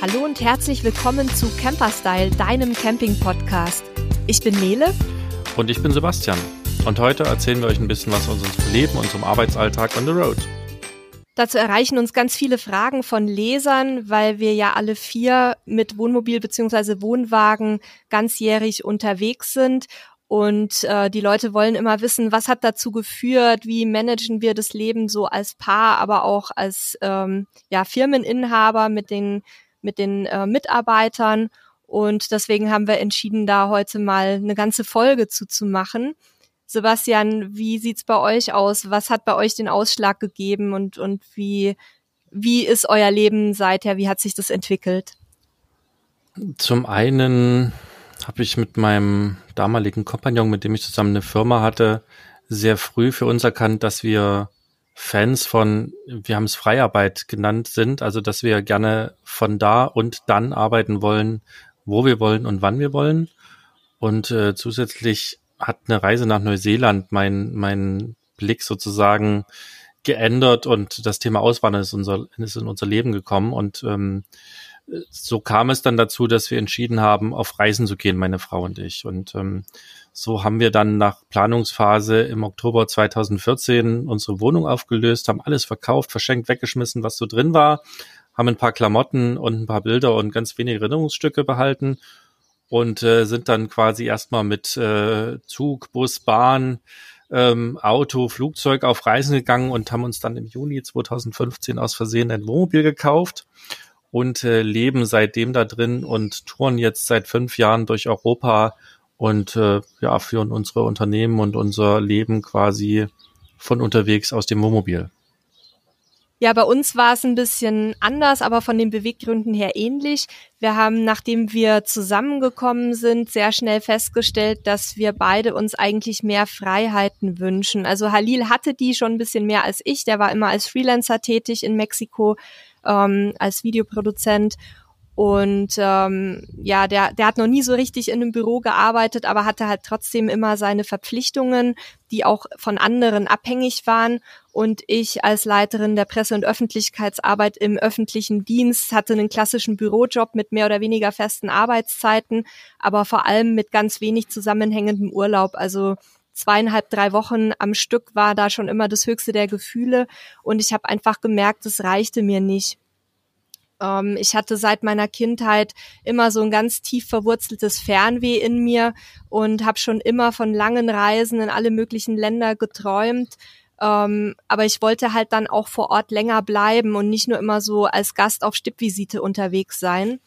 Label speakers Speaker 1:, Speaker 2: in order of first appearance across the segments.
Speaker 1: Hallo und herzlich willkommen zu Camperstyle, deinem Camping-Podcast. Ich bin Nele.
Speaker 2: Und ich bin Sebastian. Und heute erzählen wir euch ein bisschen was aus unserem Leben, unserem Arbeitsalltag on the road.
Speaker 1: Dazu erreichen uns ganz viele Fragen von Lesern, weil wir ja alle vier mit Wohnmobil bzw. Wohnwagen ganzjährig unterwegs sind. Und äh, die Leute wollen immer wissen, was hat dazu geführt, wie managen wir das Leben so als Paar, aber auch als ähm, ja, Firmeninhaber mit den mit den äh, Mitarbeitern. Und deswegen haben wir entschieden, da heute mal eine ganze Folge zuzumachen. Sebastian, wie sieht's bei euch aus? Was hat bei euch den Ausschlag gegeben und, und wie, wie ist euer Leben seither? Wie hat sich das entwickelt?
Speaker 2: Zum einen habe ich mit meinem damaligen Kompagnon, mit dem ich zusammen eine Firma hatte, sehr früh für uns erkannt, dass wir Fans von, wir haben es Freiarbeit genannt sind, also dass wir gerne von da und dann arbeiten wollen, wo wir wollen und wann wir wollen. Und äh, zusätzlich hat eine Reise nach Neuseeland mein, mein Blick sozusagen geändert und das Thema Auswandern ist, unser, ist in unser Leben gekommen. Und ähm, so kam es dann dazu, dass wir entschieden haben, auf Reisen zu gehen, meine Frau und ich. Und ähm, so haben wir dann nach Planungsphase im Oktober 2014 unsere Wohnung aufgelöst, haben alles verkauft, verschenkt, weggeschmissen, was so drin war, haben ein paar Klamotten und ein paar Bilder und ganz wenige Erinnerungsstücke behalten und äh, sind dann quasi erstmal mit äh, Zug, Bus, Bahn, ähm, Auto, Flugzeug auf Reisen gegangen und haben uns dann im Juni 2015 aus Versehen ein Wohnmobil gekauft und äh, leben seitdem da drin und touren jetzt seit fünf Jahren durch Europa und äh, ja, führen unsere Unternehmen und unser Leben quasi von unterwegs aus dem Wohnmobil.
Speaker 1: Ja, bei uns war es ein bisschen anders, aber von den Beweggründen her ähnlich. Wir haben, nachdem wir zusammengekommen sind, sehr schnell festgestellt, dass wir beide uns eigentlich mehr Freiheiten wünschen. Also Halil hatte die schon ein bisschen mehr als ich. Der war immer als Freelancer tätig in Mexiko, ähm, als Videoproduzent und ähm, ja, der, der hat noch nie so richtig in einem Büro gearbeitet, aber hatte halt trotzdem immer seine Verpflichtungen, die auch von anderen abhängig waren. Und ich als Leiterin der Presse- und Öffentlichkeitsarbeit im öffentlichen Dienst hatte einen klassischen Bürojob mit mehr oder weniger festen Arbeitszeiten, aber vor allem mit ganz wenig zusammenhängendem Urlaub. Also zweieinhalb, drei Wochen am Stück war da schon immer das höchste der Gefühle. Und ich habe einfach gemerkt, es reichte mir nicht. Ähm, ich hatte seit meiner Kindheit immer so ein ganz tief verwurzeltes Fernweh in mir und habe schon immer von langen Reisen in alle möglichen Länder geträumt. Ähm, aber ich wollte halt dann auch vor Ort länger bleiben und nicht nur immer so als Gast auf Stippvisite unterwegs sein.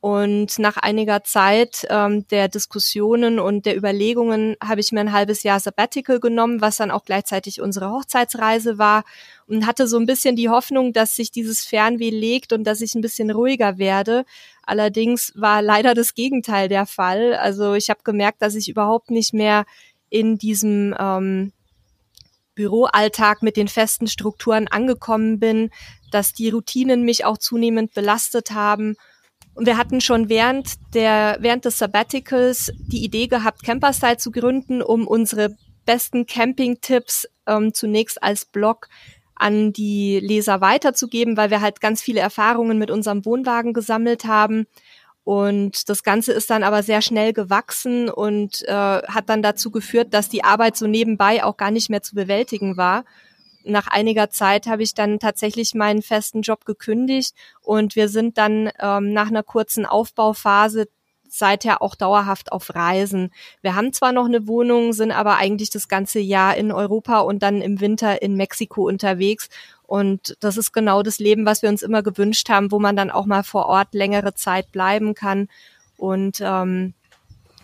Speaker 1: Und nach einiger Zeit ähm, der Diskussionen und der Überlegungen habe ich mir ein halbes Jahr Sabbatical genommen, was dann auch gleichzeitig unsere Hochzeitsreise war und hatte so ein bisschen die Hoffnung, dass sich dieses Fernweh legt und dass ich ein bisschen ruhiger werde. Allerdings war leider das Gegenteil der Fall. Also ich habe gemerkt, dass ich überhaupt nicht mehr in diesem ähm, Büroalltag mit den festen Strukturen angekommen bin, dass die Routinen mich auch zunehmend belastet haben und wir hatten schon während der, während des Sabbaticals die Idee gehabt, Camperstyle zu gründen, um unsere besten Camping-Tipps ähm, zunächst als Blog an die Leser weiterzugeben, weil wir halt ganz viele Erfahrungen mit unserem Wohnwagen gesammelt haben. Und das Ganze ist dann aber sehr schnell gewachsen und äh, hat dann dazu geführt, dass die Arbeit so nebenbei auch gar nicht mehr zu bewältigen war nach einiger Zeit habe ich dann tatsächlich meinen festen Job gekündigt und wir sind dann ähm, nach einer kurzen Aufbauphase seither auch dauerhaft auf Reisen. Wir haben zwar noch eine Wohnung, sind aber eigentlich das ganze Jahr in Europa und dann im Winter in Mexiko unterwegs. Und das ist genau das Leben, was wir uns immer gewünscht haben, wo man dann auch mal vor Ort längere Zeit bleiben kann und ähm,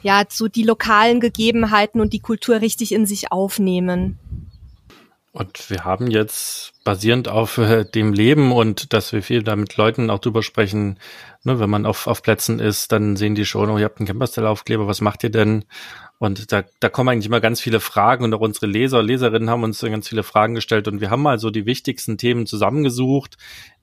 Speaker 1: ja, so die lokalen Gegebenheiten und die Kultur richtig in sich aufnehmen.
Speaker 2: Und wir haben jetzt basierend auf äh, dem Leben und dass wir viel da mit Leuten auch drüber sprechen, ne, wenn man auf, auf Plätzen ist, dann sehen die schon, oh, ihr habt einen Camperstyle-Aufkleber, was macht ihr denn? Und da, da kommen eigentlich immer ganz viele Fragen und auch unsere Leser, Leserinnen haben uns ganz viele Fragen gestellt und wir haben mal so die wichtigsten Themen zusammengesucht,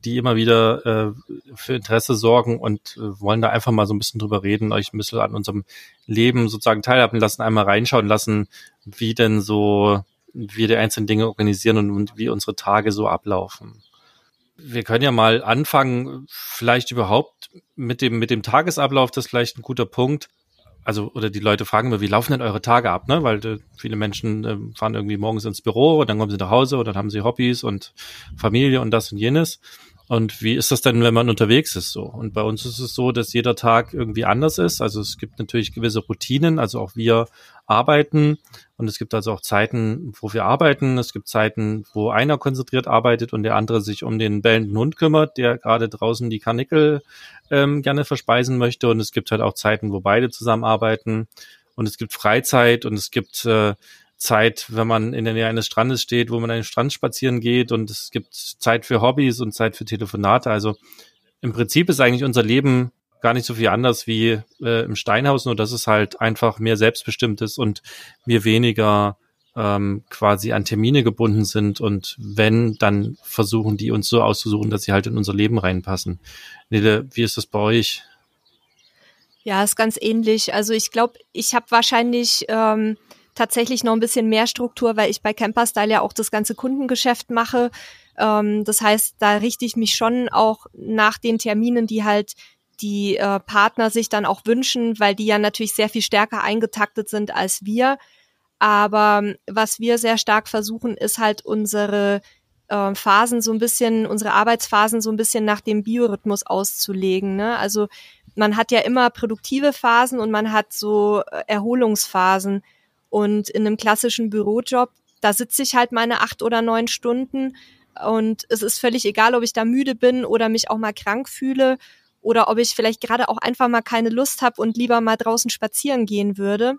Speaker 2: die immer wieder äh, für Interesse sorgen und äh, wollen da einfach mal so ein bisschen drüber reden, euch ein bisschen an unserem Leben sozusagen teilhaben lassen, einmal reinschauen lassen, wie denn so wir die einzelnen Dinge organisieren und, und wie unsere Tage so ablaufen. wir können ja mal anfangen, vielleicht überhaupt mit dem, mit dem Tagesablauf, das ist vielleicht ein guter Punkt. Also, oder die Leute fragen immer, wie laufen denn eure Tage ab, ne? Weil äh, viele Menschen äh, fahren irgendwie morgens ins Büro und dann kommen sie nach Hause und dann haben sie Hobbys und Familie und das und jenes. Und wie ist das denn, wenn man unterwegs ist so? Und bei uns ist es so, dass jeder Tag irgendwie anders ist. Also es gibt natürlich gewisse Routinen, also auch wir arbeiten und es gibt also auch Zeiten, wo wir arbeiten. Es gibt Zeiten, wo einer konzentriert arbeitet und der andere sich um den bellenden Hund kümmert, der gerade draußen die Karnickel ähm, gerne verspeisen möchte. Und es gibt halt auch Zeiten, wo beide zusammenarbeiten. Und es gibt Freizeit und es gibt äh, Zeit, wenn man in der Nähe eines Strandes steht, wo man an den Strand spazieren geht und es gibt Zeit für Hobbys und Zeit für Telefonate. Also im Prinzip ist eigentlich unser Leben gar nicht so viel anders wie äh, im Steinhaus, nur dass es halt einfach mehr selbstbestimmt ist und wir weniger ähm, quasi an Termine gebunden sind und wenn, dann versuchen die uns so auszusuchen, dass sie halt in unser Leben reinpassen. Nele, wie ist das bei euch?
Speaker 1: Ja, ist ganz ähnlich. Also ich glaube, ich habe wahrscheinlich ähm, tatsächlich noch ein bisschen mehr Struktur, weil ich bei Camperstyle ja auch das ganze Kundengeschäft mache. Ähm, das heißt, da richte ich mich schon auch nach den Terminen, die halt die äh, Partner sich dann auch wünschen, weil die ja natürlich sehr viel stärker eingetaktet sind als wir. Aber ähm, was wir sehr stark versuchen, ist halt unsere äh, Phasen so ein bisschen, unsere Arbeitsphasen so ein bisschen nach dem Biorhythmus auszulegen. Ne? Also man hat ja immer produktive Phasen und man hat so äh, Erholungsphasen. Und in einem klassischen Bürojob, da sitze ich halt meine acht oder neun Stunden und es ist völlig egal, ob ich da müde bin oder mich auch mal krank fühle oder ob ich vielleicht gerade auch einfach mal keine Lust habe und lieber mal draußen spazieren gehen würde.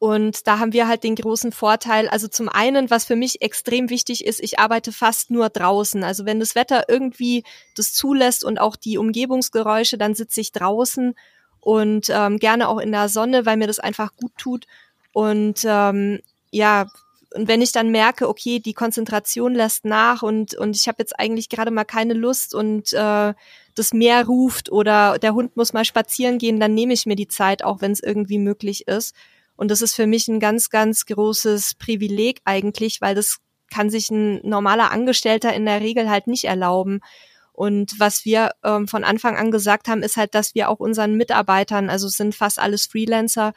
Speaker 1: Und da haben wir halt den großen Vorteil, also zum einen, was für mich extrem wichtig ist, ich arbeite fast nur draußen. Also wenn das Wetter irgendwie das zulässt und auch die Umgebungsgeräusche, dann sitze ich draußen und ähm, gerne auch in der Sonne, weil mir das einfach gut tut. Und ähm, ja, und wenn ich dann merke, okay, die Konzentration lässt nach und, und ich habe jetzt eigentlich gerade mal keine Lust und äh, das Meer ruft oder der Hund muss mal spazieren gehen, dann nehme ich mir die Zeit, auch wenn es irgendwie möglich ist. Und das ist für mich ein ganz, ganz großes Privileg eigentlich, weil das kann sich ein normaler Angestellter in der Regel halt nicht erlauben. Und was wir ähm, von Anfang an gesagt haben, ist halt, dass wir auch unseren Mitarbeitern, also es sind fast alles Freelancer,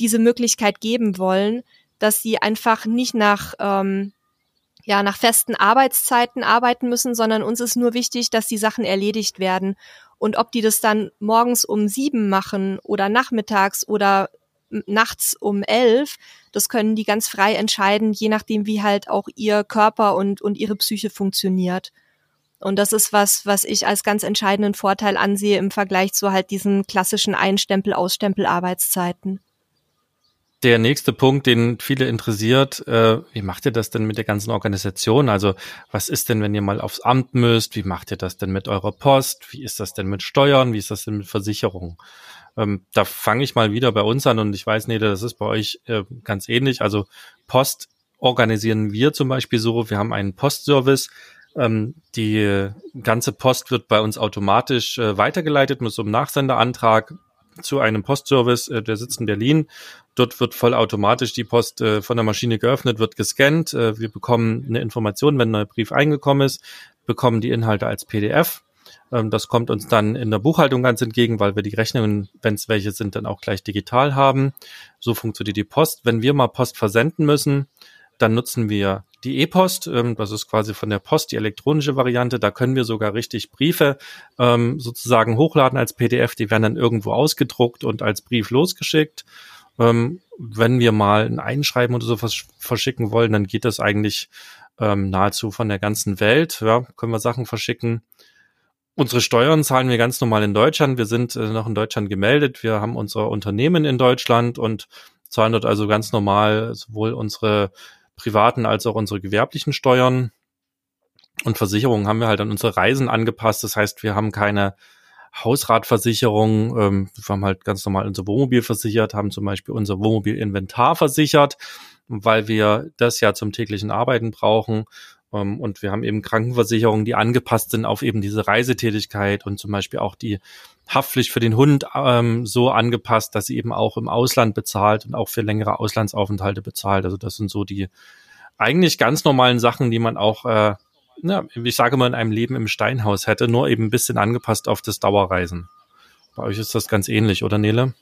Speaker 1: diese Möglichkeit geben wollen, dass sie einfach nicht nach ähm, ja nach festen Arbeitszeiten arbeiten müssen, sondern uns ist nur wichtig, dass die Sachen erledigt werden. Und ob die das dann morgens um sieben machen oder nachmittags oder nachts um elf, das können die ganz frei entscheiden, je nachdem, wie halt auch ihr Körper und, und ihre Psyche funktioniert. Und das ist was, was ich als ganz entscheidenden Vorteil ansehe im Vergleich zu halt diesen klassischen Einstempel-Ausstempel-Arbeitszeiten
Speaker 2: der nächste Punkt, den viele interessiert, äh, wie macht ihr das denn mit der ganzen Organisation? Also was ist denn, wenn ihr mal aufs Amt müsst? Wie macht ihr das denn mit eurer Post? Wie ist das denn mit Steuern? Wie ist das denn mit Versicherungen? Ähm, da fange ich mal wieder bei uns an und ich weiß, nee, das ist bei euch äh, ganz ähnlich. Also Post organisieren wir zum Beispiel so, wir haben einen Postservice, ähm, die ganze Post wird bei uns automatisch äh, weitergeleitet mit so einem Nachsenderantrag zu einem Postservice, äh, der sitzt in Berlin. Dort wird vollautomatisch die Post äh, von der Maschine geöffnet, wird gescannt. Äh, wir bekommen eine Information, wenn ein neuer Brief eingekommen ist, bekommen die Inhalte als PDF. Ähm, das kommt uns dann in der Buchhaltung ganz entgegen, weil wir die Rechnungen, wenn es welche sind, dann auch gleich digital haben. So funktioniert die Post. Wenn wir mal Post versenden müssen, dann nutzen wir die E-Post. Ähm, das ist quasi von der Post die elektronische Variante. Da können wir sogar richtig Briefe ähm, sozusagen hochladen als PDF. Die werden dann irgendwo ausgedruckt und als Brief losgeschickt. Ähm, wenn wir mal ein Einschreiben oder sowas verschicken wollen, dann geht das eigentlich ähm, nahezu von der ganzen Welt. Ja, können wir Sachen verschicken. Unsere Steuern zahlen wir ganz normal in Deutschland. Wir sind äh, noch in Deutschland gemeldet. Wir haben unser Unternehmen in Deutschland und zahlen dort also ganz normal sowohl unsere privaten als auch unsere gewerblichen Steuern. Und Versicherungen haben wir halt an unsere Reisen angepasst. Das heißt, wir haben keine Hausratversicherung. Ähm, wir haben halt ganz normal unser Wohnmobil versichert, haben zum Beispiel unser Wohnmobilinventar versichert, weil wir das ja zum täglichen Arbeiten brauchen. Ähm, und wir haben eben Krankenversicherungen, die angepasst sind auf eben diese Reisetätigkeit und zum Beispiel auch die Haftpflicht für den Hund ähm, so angepasst, dass sie eben auch im Ausland bezahlt und auch für längere Auslandsaufenthalte bezahlt. Also das sind so die eigentlich ganz normalen Sachen, die man auch äh, ja, ich sage mal, in einem Leben im Steinhaus hätte, nur eben ein bisschen angepasst auf das Dauerreisen. Bei euch ist das ganz ähnlich, oder Nele?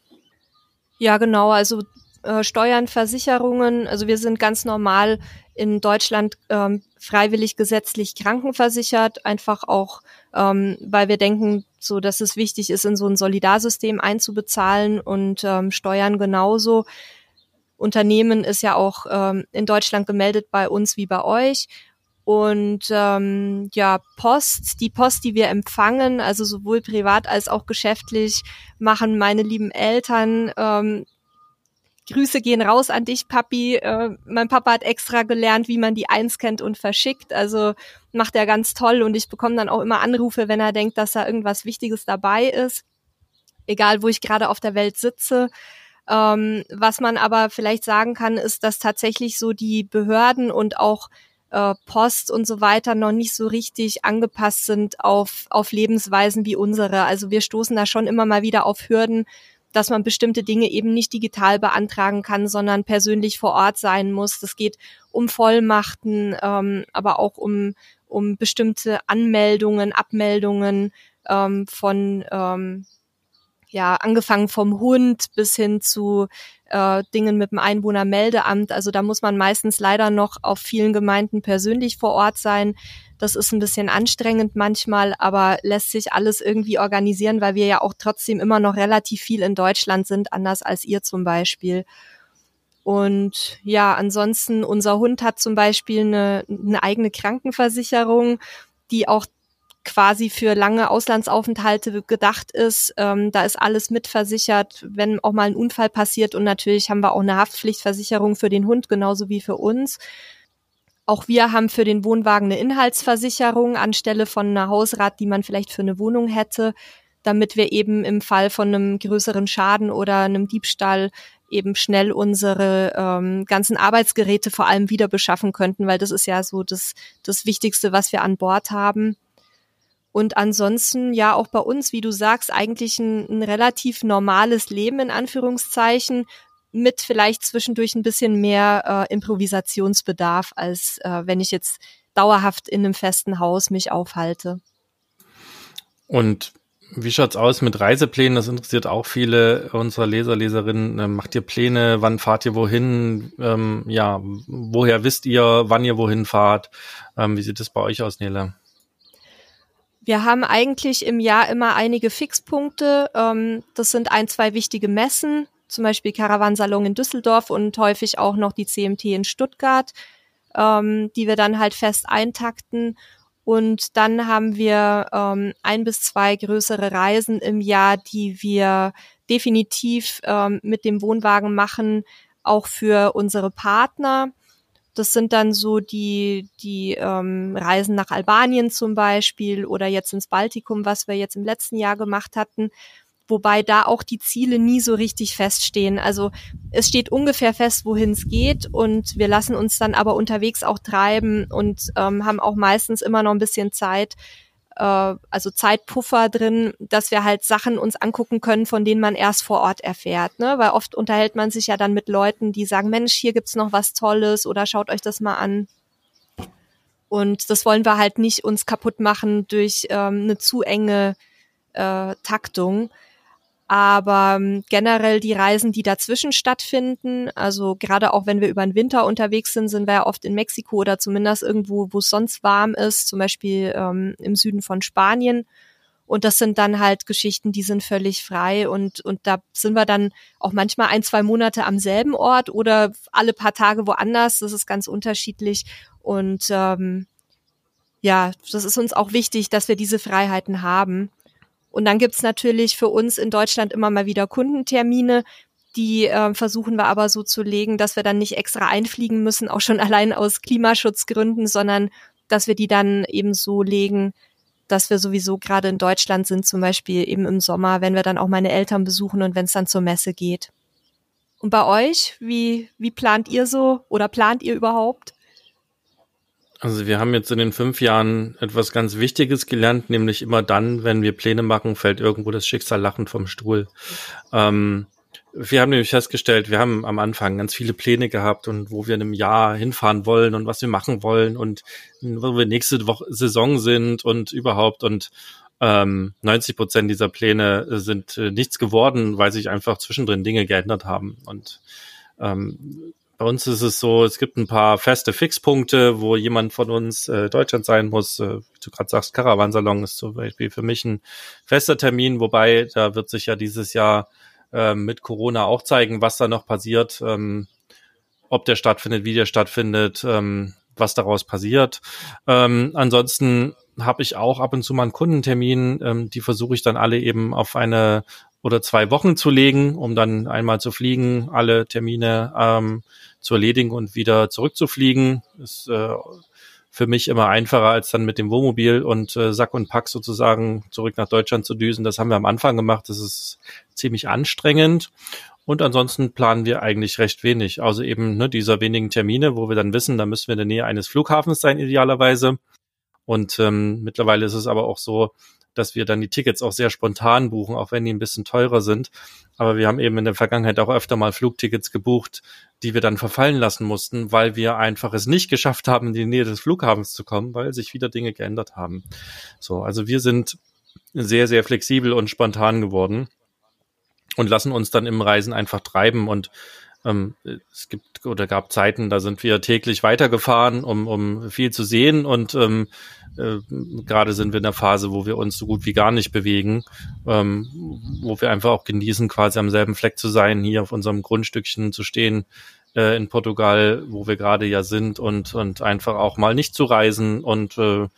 Speaker 1: Ja, genau. Also äh, Steuern, Versicherungen, also wir sind ganz normal in Deutschland ähm, freiwillig gesetzlich krankenversichert, einfach auch, ähm, weil wir denken, so dass es wichtig ist, in so ein Solidarsystem einzubezahlen und ähm, Steuern genauso. Unternehmen ist ja auch ähm, in Deutschland gemeldet bei uns wie bei euch. Und ähm, ja, Post, die Post, die wir empfangen, also sowohl privat als auch geschäftlich, machen meine lieben Eltern. Ähm, Grüße gehen raus an dich, Papi. Äh, mein Papa hat extra gelernt, wie man die einscannt und verschickt. Also macht er ganz toll und ich bekomme dann auch immer Anrufe, wenn er denkt, dass da irgendwas Wichtiges dabei ist. Egal, wo ich gerade auf der Welt sitze. Ähm, was man aber vielleicht sagen kann, ist, dass tatsächlich so die Behörden und auch äh, Post und so weiter noch nicht so richtig angepasst sind auf, auf Lebensweisen wie unsere. Also wir stoßen da schon immer mal wieder auf Hürden, dass man bestimmte Dinge eben nicht digital beantragen kann, sondern persönlich vor Ort sein muss. Das geht um Vollmachten, ähm, aber auch um, um bestimmte Anmeldungen, Abmeldungen ähm, von ähm, ja, angefangen vom Hund bis hin zu äh, Dingen mit dem Einwohnermeldeamt. Also da muss man meistens leider noch auf vielen Gemeinden persönlich vor Ort sein. Das ist ein bisschen anstrengend manchmal, aber lässt sich alles irgendwie organisieren, weil wir ja auch trotzdem immer noch relativ viel in Deutschland sind, anders als ihr zum Beispiel. Und ja, ansonsten, unser Hund hat zum Beispiel eine, eine eigene Krankenversicherung, die auch quasi für lange Auslandsaufenthalte gedacht ist. Ähm, da ist alles mitversichert, wenn auch mal ein Unfall passiert. Und natürlich haben wir auch eine Haftpflichtversicherung für den Hund, genauso wie für uns. Auch wir haben für den Wohnwagen eine Inhaltsversicherung anstelle von einer Hausrat, die man vielleicht für eine Wohnung hätte, damit wir eben im Fall von einem größeren Schaden oder einem Diebstahl eben schnell unsere ähm, ganzen Arbeitsgeräte vor allem wieder beschaffen könnten, weil das ist ja so das, das Wichtigste, was wir an Bord haben. Und ansonsten ja auch bei uns, wie du sagst, eigentlich ein, ein relativ normales Leben in Anführungszeichen mit vielleicht zwischendurch ein bisschen mehr äh, Improvisationsbedarf, als äh, wenn ich jetzt dauerhaft in einem festen Haus mich aufhalte.
Speaker 2: Und wie schaut's aus mit Reiseplänen? Das interessiert auch viele unserer Leser, Leserinnen. Ähm, macht ihr Pläne? Wann fahrt ihr wohin? Ähm, ja, woher wisst ihr, wann ihr wohin fahrt? Ähm, wie sieht es bei euch aus, Nele?
Speaker 1: Wir haben eigentlich im Jahr immer einige Fixpunkte. Ähm, das sind ein, zwei wichtige Messen, zum Beispiel Caravansalon in Düsseldorf und häufig auch noch die CMT in Stuttgart, ähm, die wir dann halt fest eintakten. Und dann haben wir ähm, ein bis zwei größere Reisen im Jahr, die wir definitiv mit dem Wohnwagen machen, auch für unsere Partner. Das sind dann so die, die ähm, Reisen nach Albanien zum Beispiel oder jetzt ins Baltikum, was wir jetzt im letzten Jahr gemacht hatten. Wobei da auch die Ziele nie so richtig feststehen. Also es steht ungefähr fest, wohin es geht und wir lassen uns dann aber unterwegs auch treiben und ähm, haben auch meistens immer noch ein bisschen Zeit, äh, also Zeitpuffer drin, dass wir halt Sachen uns angucken können, von denen man erst vor Ort erfährt. Ne? Weil oft unterhält man sich ja dann mit Leuten, die sagen, Mensch, hier gibt's noch was Tolles oder schaut euch das mal an. Und das wollen wir halt nicht uns kaputt machen durch ähm, eine zu enge äh, Taktung. Aber ähm, generell die Reisen, die dazwischen stattfinden, also gerade auch wenn wir über den Winter unterwegs sind, sind wir ja oft in Mexiko oder zumindest irgendwo, wo es sonst warm ist, zum Beispiel ähm, im Süden von Spanien. Und das sind dann halt Geschichten, die sind völlig frei und, und da sind wir dann auch manchmal ein, zwei Monate am selben Ort oder alle paar Tage woanders. Das ist ganz unterschiedlich. Und ähm, ja, das ist uns auch wichtig, dass wir diese Freiheiten haben. Und dann gibt's natürlich für uns in Deutschland immer mal wieder Kundentermine. Die äh, versuchen wir aber so zu legen, dass wir dann nicht extra einfliegen müssen, auch schon allein aus Klimaschutzgründen, sondern dass wir die dann eben so legen, dass wir sowieso gerade in Deutschland sind, zum Beispiel eben im Sommer, wenn wir dann auch meine Eltern besuchen und wenn es dann zur Messe geht. Und bei euch, wie, wie plant ihr so oder plant ihr überhaupt?
Speaker 2: Also wir haben jetzt in den fünf Jahren etwas ganz Wichtiges gelernt, nämlich immer dann, wenn wir Pläne machen, fällt irgendwo das Schicksal lachend vom Stuhl. Ähm, wir haben nämlich festgestellt, wir haben am Anfang ganz viele Pläne gehabt und wo wir in einem Jahr hinfahren wollen und was wir machen wollen und wo wir nächste Woche Saison sind und überhaupt und ähm, 90 Prozent dieser Pläne sind äh, nichts geworden, weil sich einfach zwischendrin Dinge geändert haben und ähm, bei uns ist es so, es gibt ein paar feste Fixpunkte, wo jemand von uns äh, Deutschland sein muss. Äh, wie du gerade sagst, Caravansalon ist zum Beispiel für mich ein fester Termin, wobei da wird sich ja dieses Jahr äh, mit Corona auch zeigen, was da noch passiert, ähm, ob der stattfindet, wie der stattfindet, ähm, was daraus passiert. Ähm, ansonsten habe ich auch ab und zu mal einen Kundentermin, ähm, die versuche ich dann alle eben auf eine oder zwei Wochen zu legen, um dann einmal zu fliegen, alle Termine ähm, zu erledigen und wieder zurückzufliegen. Ist äh, für mich immer einfacher, als dann mit dem Wohnmobil und äh, Sack und Pack sozusagen zurück nach Deutschland zu düsen. Das haben wir am Anfang gemacht. Das ist ziemlich anstrengend. Und ansonsten planen wir eigentlich recht wenig. Also eben ne, dieser wenigen Termine, wo wir dann wissen, da müssen wir in der Nähe eines Flughafens sein, idealerweise. Und ähm, mittlerweile ist es aber auch so, dass wir dann die Tickets auch sehr spontan buchen, auch wenn die ein bisschen teurer sind. Aber wir haben eben in der Vergangenheit auch öfter mal Flugtickets gebucht, die wir dann verfallen lassen mussten, weil wir einfach es nicht geschafft haben, in die Nähe des Flughafens zu kommen, weil sich wieder Dinge geändert haben. So, also wir sind sehr, sehr flexibel und spontan geworden und lassen uns dann im Reisen einfach treiben und ähm, es gibt oder gab Zeiten, da sind wir täglich weitergefahren, um, um viel zu sehen und ähm, äh, gerade sind wir in der Phase, wo wir uns so gut wie gar nicht bewegen, ähm, wo wir einfach auch genießen, quasi am selben Fleck zu sein, hier auf unserem Grundstückchen zu stehen äh, in Portugal, wo wir gerade ja sind und, und einfach auch mal nicht zu reisen und äh,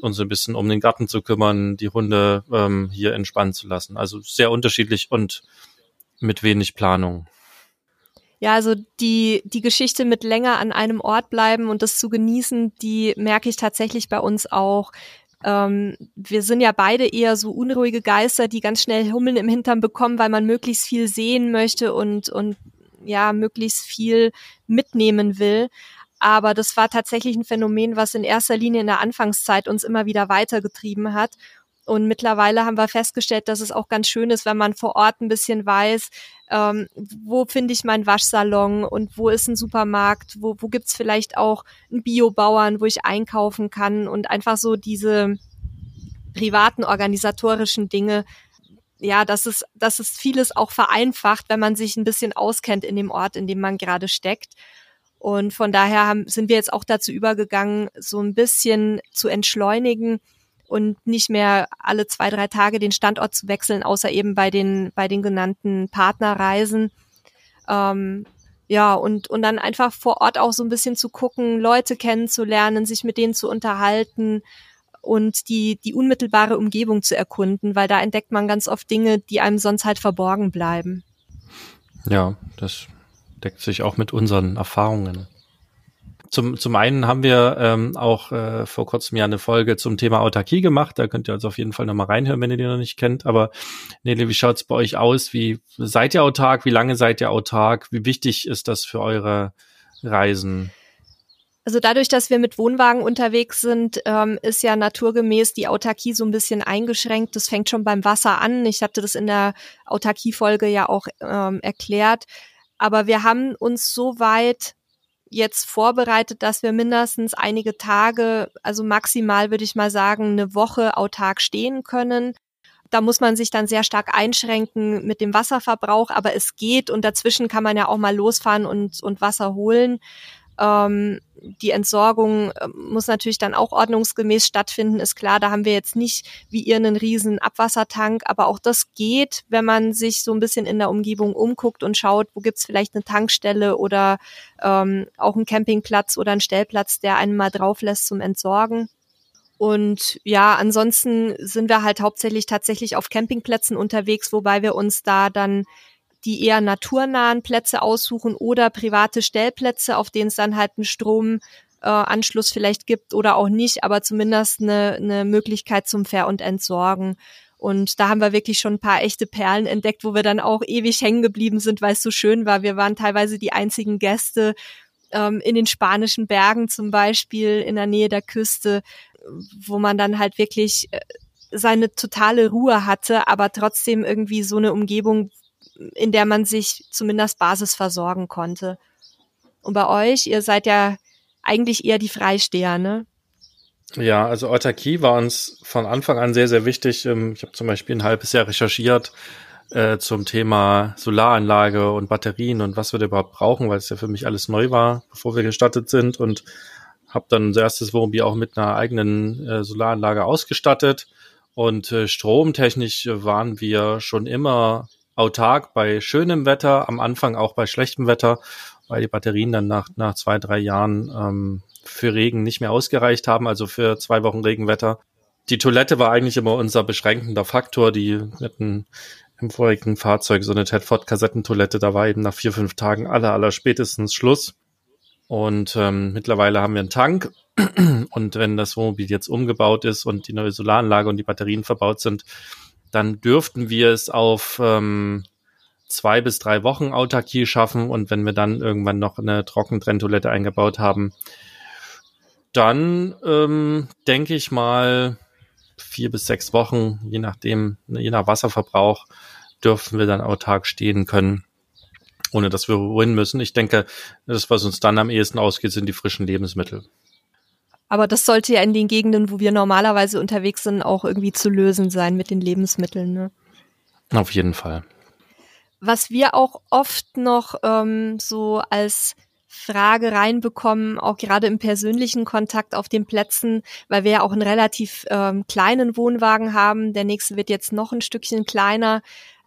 Speaker 2: uns ein bisschen um den Garten zu kümmern, die Hunde ähm, hier entspannen zu lassen. Also sehr unterschiedlich und mit wenig Planung.
Speaker 1: Ja, also die, die Geschichte mit länger an einem Ort bleiben und das zu genießen, die merke ich tatsächlich bei uns auch. Ähm, wir sind ja beide eher so unruhige Geister, die ganz schnell Hummeln im Hintern bekommen, weil man möglichst viel sehen möchte und, und ja, möglichst viel mitnehmen will. Aber das war tatsächlich ein Phänomen, was in erster Linie in der Anfangszeit uns immer wieder weitergetrieben hat. Und mittlerweile haben wir festgestellt, dass es auch ganz schön ist, wenn man vor Ort ein bisschen weiß, ähm, wo finde ich meinen Waschsalon und wo ist ein Supermarkt, wo, wo gibt's vielleicht auch einen Biobauern, wo ich einkaufen kann und einfach so diese privaten organisatorischen Dinge, ja, das ist, das ist vieles auch vereinfacht, wenn man sich ein bisschen auskennt in dem Ort, in dem man gerade steckt. Und von daher haben, sind wir jetzt auch dazu übergegangen, so ein bisschen zu entschleunigen und nicht mehr alle zwei, drei Tage den Standort zu wechseln, außer eben bei den, bei den genannten Partnerreisen. Ähm, ja, und, und dann einfach vor Ort auch so ein bisschen zu gucken, Leute kennenzulernen, sich mit denen zu unterhalten und die, die unmittelbare Umgebung zu erkunden, weil da entdeckt man ganz oft Dinge, die einem sonst halt verborgen bleiben.
Speaker 2: Ja, das deckt sich auch mit unseren Erfahrungen. Zum, zum einen haben wir ähm, auch äh, vor kurzem ja eine Folge zum Thema Autarkie gemacht. Da könnt ihr also auf jeden Fall nochmal reinhören, wenn ihr die noch nicht kennt. Aber Nele, wie schaut's bei euch aus? Wie seid ihr autark? Wie lange seid ihr autark? Wie wichtig ist das für eure Reisen?
Speaker 1: Also dadurch, dass wir mit Wohnwagen unterwegs sind, ähm, ist ja naturgemäß die Autarkie so ein bisschen eingeschränkt. Das fängt schon beim Wasser an. Ich hatte das in der Autarkie-Folge ja auch ähm, erklärt. Aber wir haben uns so weit jetzt vorbereitet, dass wir mindestens einige Tage, also maximal würde ich mal sagen, eine Woche autark stehen können. Da muss man sich dann sehr stark einschränken mit dem Wasserverbrauch, aber es geht und dazwischen kann man ja auch mal losfahren und, und Wasser holen. Ähm, die Entsorgung äh, muss natürlich dann auch ordnungsgemäß stattfinden, ist klar. Da haben wir jetzt nicht wie ihr einen riesen Abwassertank, aber auch das geht, wenn man sich so ein bisschen in der Umgebung umguckt und schaut, wo gibt's vielleicht eine Tankstelle oder ähm, auch einen Campingplatz oder einen Stellplatz, der einen mal drauf lässt zum Entsorgen. Und ja, ansonsten sind wir halt hauptsächlich tatsächlich auf Campingplätzen unterwegs, wobei wir uns da dann die eher naturnahen Plätze aussuchen oder private Stellplätze, auf denen es dann halt einen Stromanschluss äh, vielleicht gibt oder auch nicht, aber zumindest eine, eine Möglichkeit zum Ver- und Entsorgen. Und da haben wir wirklich schon ein paar echte Perlen entdeckt, wo wir dann auch ewig hängen geblieben sind, weil es so schön war. Wir waren teilweise die einzigen Gäste ähm, in den spanischen Bergen zum Beispiel, in der Nähe der Küste, wo man dann halt wirklich äh, seine totale Ruhe hatte, aber trotzdem irgendwie so eine Umgebung, in der man sich zumindest Basis versorgen konnte. Und bei euch, ihr seid ja eigentlich eher die Freisteher, ne?
Speaker 2: Ja, also Autarkie war uns von Anfang an sehr, sehr wichtig. Ähm, ich habe zum Beispiel ein halbes Jahr recherchiert äh, zum Thema Solaranlage und Batterien und was wir da überhaupt brauchen, weil es ja für mich alles neu war, bevor wir gestartet sind und habe dann unser erstes Wohnmobil auch mit einer eigenen äh, Solaranlage ausgestattet und äh, stromtechnisch waren wir schon immer autark bei schönem Wetter, am Anfang auch bei schlechtem Wetter, weil die Batterien dann nach, nach zwei, drei Jahren ähm, für Regen nicht mehr ausgereicht haben, also für zwei Wochen Regenwetter. Die Toilette war eigentlich immer unser beschränkender Faktor. Die hatten im vorigen Fahrzeug so eine Tedford-Kassettentoilette, da war eben nach vier, fünf Tagen aller, aller spätestens Schluss. Und ähm, mittlerweile haben wir einen Tank. Und wenn das Wohnmobil jetzt umgebaut ist und die neue Solaranlage und die Batterien verbaut sind, dann dürften wir es auf ähm, zwei bis drei Wochen Autarkie schaffen. Und wenn wir dann irgendwann noch eine Trockentrenntoilette eingebaut haben, dann ähm, denke ich mal vier bis sechs Wochen, je nachdem, je nach Wasserverbrauch, dürfen wir dann autark stehen können, ohne dass wir wohin müssen. Ich denke, das, was uns dann am ehesten ausgeht, sind die frischen Lebensmittel.
Speaker 1: Aber das sollte ja in den Gegenden, wo wir normalerweise unterwegs sind, auch irgendwie zu lösen sein mit den Lebensmitteln. Ne?
Speaker 2: Auf jeden Fall.
Speaker 1: Was wir auch oft noch ähm, so als Frage reinbekommen, auch gerade im persönlichen Kontakt auf den Plätzen, weil wir ja auch einen relativ ähm, kleinen Wohnwagen haben. Der nächste wird jetzt noch ein Stückchen kleiner.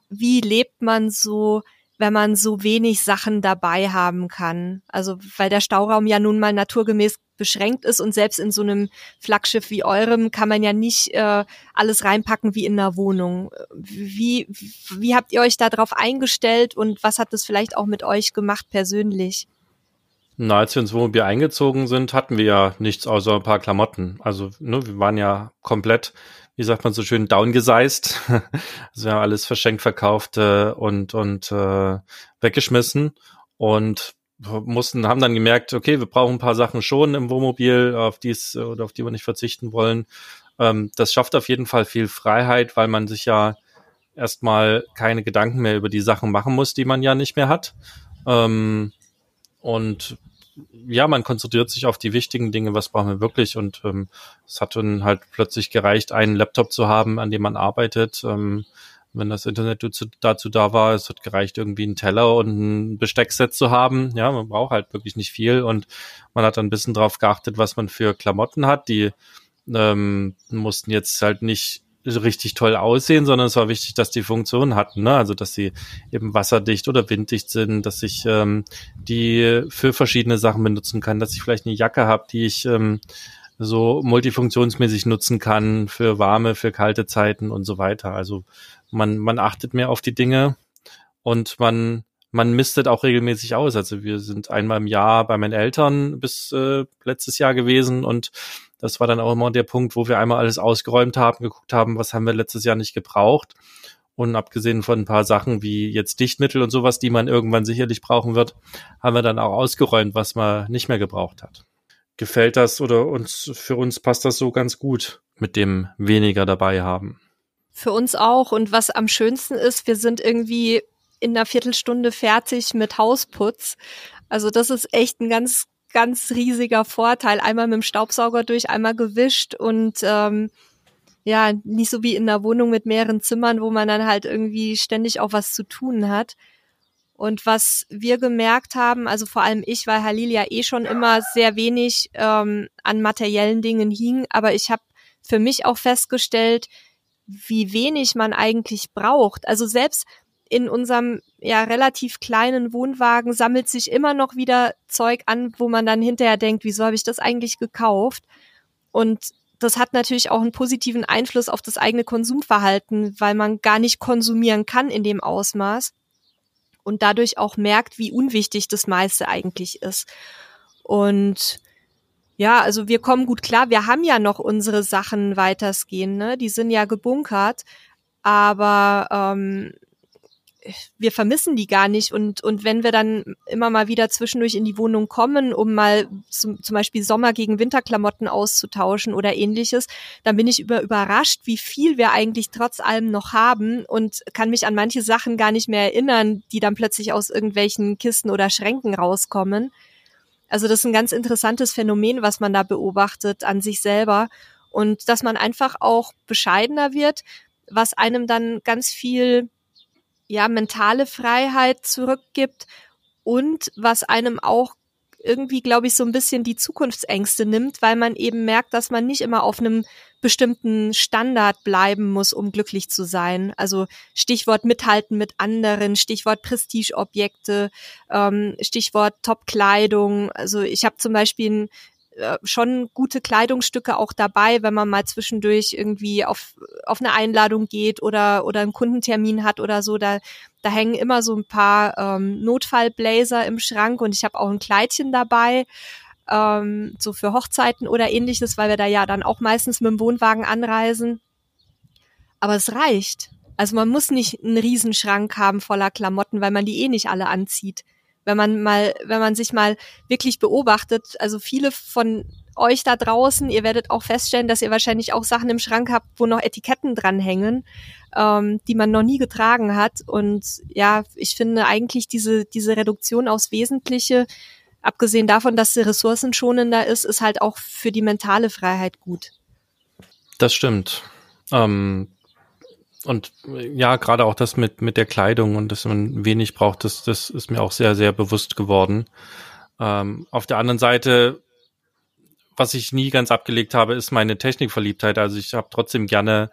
Speaker 1: Wie lebt man so, wenn man so wenig Sachen dabei haben kann? Also, weil der Stauraum ja nun mal naturgemäß beschränkt ist und selbst in so einem Flaggschiff wie eurem kann man ja nicht äh, alles reinpacken wie in einer Wohnung. Wie, wie habt ihr euch darauf eingestellt und was hat das vielleicht auch mit euch gemacht persönlich?
Speaker 2: Na, als wir ins Wohnmobil eingezogen sind, hatten wir ja nichts außer ein paar Klamotten. Also, ne, wir waren ja komplett, wie sagt man so schön, downgesized. also wir haben alles verschenkt, verkauft äh, und, und äh, weggeschmissen und mussten, haben dann gemerkt, okay, wir brauchen ein paar Sachen schon im Wohnmobil, auf die es oder auf die wir nicht verzichten wollen. Ähm, das schafft auf jeden Fall viel Freiheit, weil man sich ja erstmal keine Gedanken mehr über die Sachen machen muss, die man ja nicht mehr hat. Ähm, und ja, man konzentriert sich auf die wichtigen Dinge, was brauchen wir wirklich. Und ähm, es hat dann halt plötzlich gereicht, einen Laptop zu haben, an dem man arbeitet. Ähm, wenn das Internet dazu, da war, es hat gereicht, irgendwie einen Teller und ein Besteckset zu haben. Ja, man braucht halt wirklich nicht viel und man hat dann ein bisschen drauf geachtet, was man für Klamotten hat. Die ähm, mussten jetzt halt nicht richtig toll aussehen, sondern es war wichtig, dass die Funktion hatten, ne? also dass sie eben wasserdicht oder winddicht sind, dass ich ähm, die für verschiedene Sachen benutzen kann, dass ich vielleicht eine Jacke habe, die ich ähm, so multifunktionsmäßig nutzen kann für warme, für kalte Zeiten und so weiter. Also man, man achtet mehr auf die Dinge und man man mistet auch regelmäßig aus. Also wir sind einmal im Jahr bei meinen Eltern bis äh, letztes Jahr gewesen und das war dann auch immer der Punkt, wo wir einmal alles ausgeräumt haben, geguckt haben, was haben wir letztes Jahr nicht gebraucht. Und abgesehen von ein paar Sachen wie jetzt Dichtmittel und sowas, die man irgendwann sicherlich brauchen wird, haben wir dann auch ausgeräumt, was man nicht mehr gebraucht hat. Gefällt das oder uns, für uns passt das so ganz gut mit dem weniger dabei haben?
Speaker 1: Für uns auch. Und was am schönsten ist, wir sind irgendwie in einer Viertelstunde fertig mit Hausputz. Also das ist echt ein ganz ganz riesiger Vorteil. Einmal mit dem Staubsauger durch, einmal gewischt und ähm, ja, nicht so wie in einer Wohnung mit mehreren Zimmern, wo man dann halt irgendwie ständig auch was zu tun hat. Und was wir gemerkt haben, also vor allem ich, weil Halil ja eh schon immer sehr wenig ähm, an materiellen Dingen hing, aber ich habe für mich auch festgestellt, wie wenig man eigentlich braucht. Also selbst in unserem ja relativ kleinen Wohnwagen sammelt sich immer noch wieder Zeug an, wo man dann hinterher denkt, wieso habe ich das eigentlich gekauft? Und das hat natürlich auch einen positiven Einfluss auf das eigene Konsumverhalten, weil man gar nicht konsumieren kann in dem Ausmaß und dadurch auch merkt, wie unwichtig das meiste eigentlich ist. Und ja, also wir kommen gut klar. Wir haben ja noch unsere Sachen weitersgehend, ne? Die sind ja gebunkert. Aber ähm, wir vermissen die gar nicht und und wenn wir dann immer mal wieder zwischendurch in die Wohnung kommen, um mal zum, zum Beispiel Sommer gegen Winterklamotten auszutauschen oder ähnliches, dann bin ich über überrascht, wie viel wir eigentlich trotz allem noch haben und kann mich an manche Sachen gar nicht mehr erinnern, die dann plötzlich aus irgendwelchen Kisten oder Schränken rauskommen. Also das ist ein ganz interessantes Phänomen, was man da beobachtet an sich selber. Und dass man einfach auch bescheidener wird, was einem dann ganz viel ja mentale Freiheit zurückgibt und was einem auch irgendwie, glaube ich, so ein bisschen die Zukunftsängste nimmt, weil man eben merkt, dass man nicht immer auf einem bestimmten Standard bleiben muss, um glücklich zu sein. Also Stichwort mithalten mit anderen, Stichwort Prestigeobjekte, ähm, Stichwort Top-Kleidung. Also ich habe zum Beispiel ein schon gute Kleidungsstücke auch dabei, wenn man mal zwischendurch irgendwie auf, auf eine Einladung geht oder, oder einen Kundentermin hat oder so. Da, da hängen immer so ein paar ähm, Notfallblazer im Schrank und ich habe auch ein Kleidchen dabei, ähm, so für Hochzeiten oder ähnliches, weil wir da ja dann auch meistens mit dem Wohnwagen anreisen. Aber es reicht. Also man muss nicht einen Riesenschrank haben voller Klamotten, weil man die eh nicht alle anzieht wenn man mal, wenn man sich mal wirklich beobachtet, also viele von euch da draußen, ihr werdet auch feststellen, dass ihr wahrscheinlich auch Sachen im Schrank habt, wo noch Etiketten dranhängen, ähm, die man noch nie getragen hat. Und ja, ich finde eigentlich diese, diese Reduktion aufs Wesentliche, abgesehen davon, dass sie ressourcenschonender ist, ist halt auch für die mentale Freiheit gut.
Speaker 2: Das stimmt. Ähm, und ja, gerade auch das mit, mit der Kleidung und dass man wenig braucht, das, das ist mir auch sehr, sehr bewusst geworden. Ähm, auf der anderen Seite, was ich nie ganz abgelegt habe, ist meine Technikverliebtheit. Also ich habe trotzdem gerne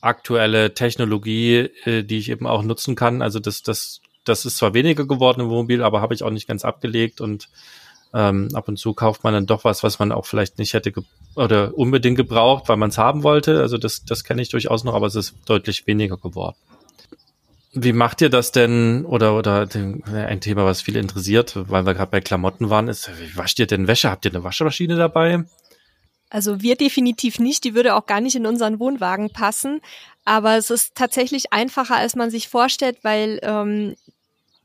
Speaker 2: aktuelle Technologie, äh, die ich eben auch nutzen kann. Also das, das, das ist zwar weniger geworden im Wohnmobil, aber habe ich auch nicht ganz abgelegt und ähm, ab und zu kauft man dann doch was, was man auch vielleicht nicht hätte oder unbedingt gebraucht, weil man es haben wollte. Also das, das kenne ich durchaus noch, aber es ist deutlich weniger geworden. Wie macht ihr das denn? Oder oder ein Thema, was viele interessiert, weil wir gerade bei Klamotten waren, ist, wie wascht ihr denn Wäsche? Habt ihr eine Waschmaschine dabei?
Speaker 1: Also wir definitiv nicht, die würde auch gar nicht in unseren Wohnwagen passen. Aber es ist tatsächlich einfacher, als man sich vorstellt, weil ähm,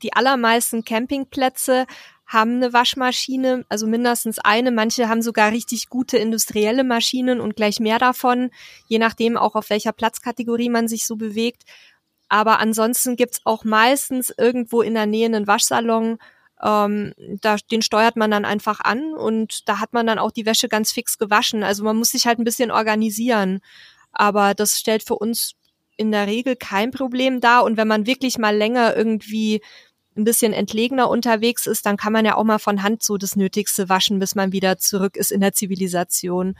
Speaker 1: die allermeisten Campingplätze haben eine Waschmaschine, also mindestens eine. Manche haben sogar richtig gute industrielle Maschinen und gleich mehr davon, je nachdem auch auf welcher Platzkategorie man sich so bewegt. Aber ansonsten gibt's auch meistens irgendwo in der Nähe einen Waschsalon. Ähm, da, den steuert man dann einfach an und da hat man dann auch die Wäsche ganz fix gewaschen. Also man muss sich halt ein bisschen organisieren. Aber das stellt für uns in der Regel kein Problem dar. Und wenn man wirklich mal länger irgendwie ein bisschen entlegener unterwegs ist, dann kann man ja auch mal von Hand so das Nötigste waschen, bis man wieder zurück ist in der Zivilisation.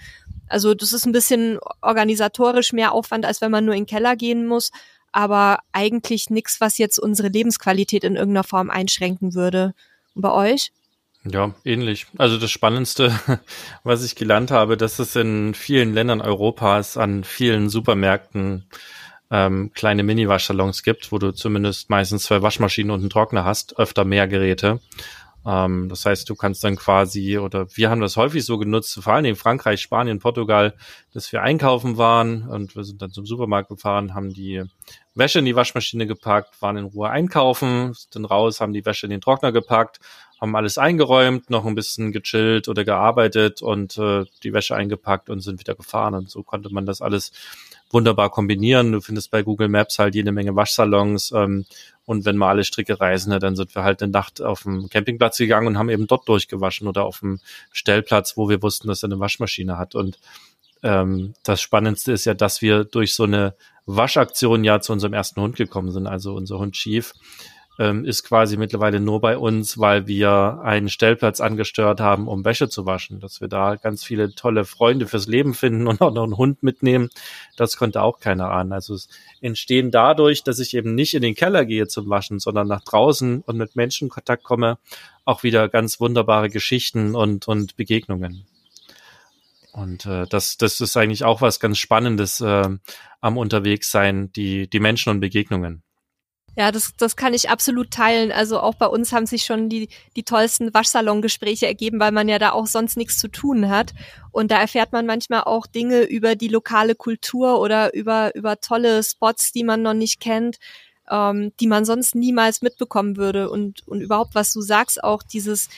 Speaker 1: Also das ist ein bisschen organisatorisch mehr Aufwand, als wenn man nur in den Keller gehen muss, aber eigentlich nichts, was jetzt unsere Lebensqualität in irgendeiner Form einschränken würde. Und bei euch?
Speaker 2: Ja, ähnlich. Also das Spannendste, was ich gelernt habe, dass es in vielen Ländern Europas an vielen Supermärkten ähm, kleine Mini-Waschsalons gibt, wo du zumindest meistens zwei Waschmaschinen und einen Trockner hast, öfter mehr Geräte. Ähm, das heißt, du kannst dann quasi, oder wir haben das häufig so genutzt, vor allem in Frankreich, Spanien, Portugal, dass wir einkaufen waren und wir sind dann zum Supermarkt gefahren, haben die Wäsche in die Waschmaschine gepackt, waren in Ruhe einkaufen, sind dann raus, haben die Wäsche in den Trockner gepackt, haben alles eingeräumt, noch ein bisschen gechillt oder gearbeitet und äh, die Wäsche eingepackt und sind wieder gefahren. Und so konnte man das alles wunderbar kombinieren. Du findest bei Google Maps halt jede Menge Waschsalons. Ähm, und wenn mal alle Stricke reisen, ne, dann sind wir halt eine Nacht auf dem Campingplatz gegangen und haben eben dort durchgewaschen oder auf dem Stellplatz, wo wir wussten, dass er eine Waschmaschine hat. Und ähm, das Spannendste ist ja, dass wir durch so eine Waschaktion ja zu unserem ersten Hund gekommen sind, also unser Hund Chief ähm, ist quasi mittlerweile nur bei uns, weil wir einen Stellplatz angesteuert haben, um Wäsche zu waschen. Dass wir da ganz viele tolle Freunde fürs Leben finden und auch noch einen Hund mitnehmen, das konnte auch keiner ahnen. Also es entstehen dadurch, dass ich eben nicht in den Keller gehe zum Waschen, sondern nach draußen und mit Menschen in Kontakt komme, auch wieder ganz wunderbare Geschichten und, und Begegnungen. Und äh, das, das ist eigentlich auch was ganz Spannendes äh, am Unterwegssein, die, die Menschen und Begegnungen.
Speaker 1: Ja, das, das kann ich absolut teilen. Also auch bei uns haben sich schon die, die tollsten Waschsalongespräche ergeben, weil man ja da auch sonst nichts zu tun hat. Und da erfährt man manchmal auch Dinge über die lokale Kultur oder über, über tolle Spots, die man noch nicht kennt. ähm, die man sonst niemals mitbekommen würde. Und, und überhaupt, was du sagst, auch dieses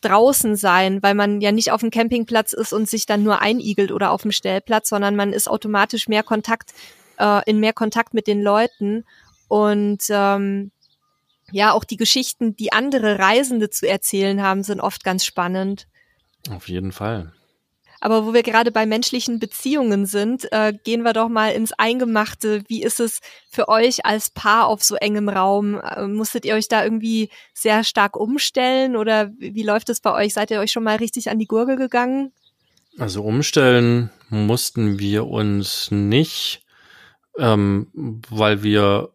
Speaker 1: draußen sein, weil man ja nicht auf dem Campingplatz ist und sich dann nur einigelt oder auf dem Stellplatz, sondern man ist automatisch mehr Kontakt, äh, in mehr Kontakt mit den Leuten. Und ähm, ja, auch die Geschichten, die andere Reisende zu erzählen haben, sind oft ganz spannend.
Speaker 2: Auf jeden Fall.
Speaker 1: Aber wo wir gerade bei menschlichen Beziehungen sind, äh, gehen wir doch mal ins Eingemachte. Wie ist es für euch als Paar auf so engem Raum? Äh, musstet ihr euch da irgendwie sehr stark umstellen oder wie läuft es bei euch? Seid ihr euch schon mal richtig an die Gurgel gegangen?
Speaker 2: Also umstellen mussten wir uns nicht, ähm, weil wir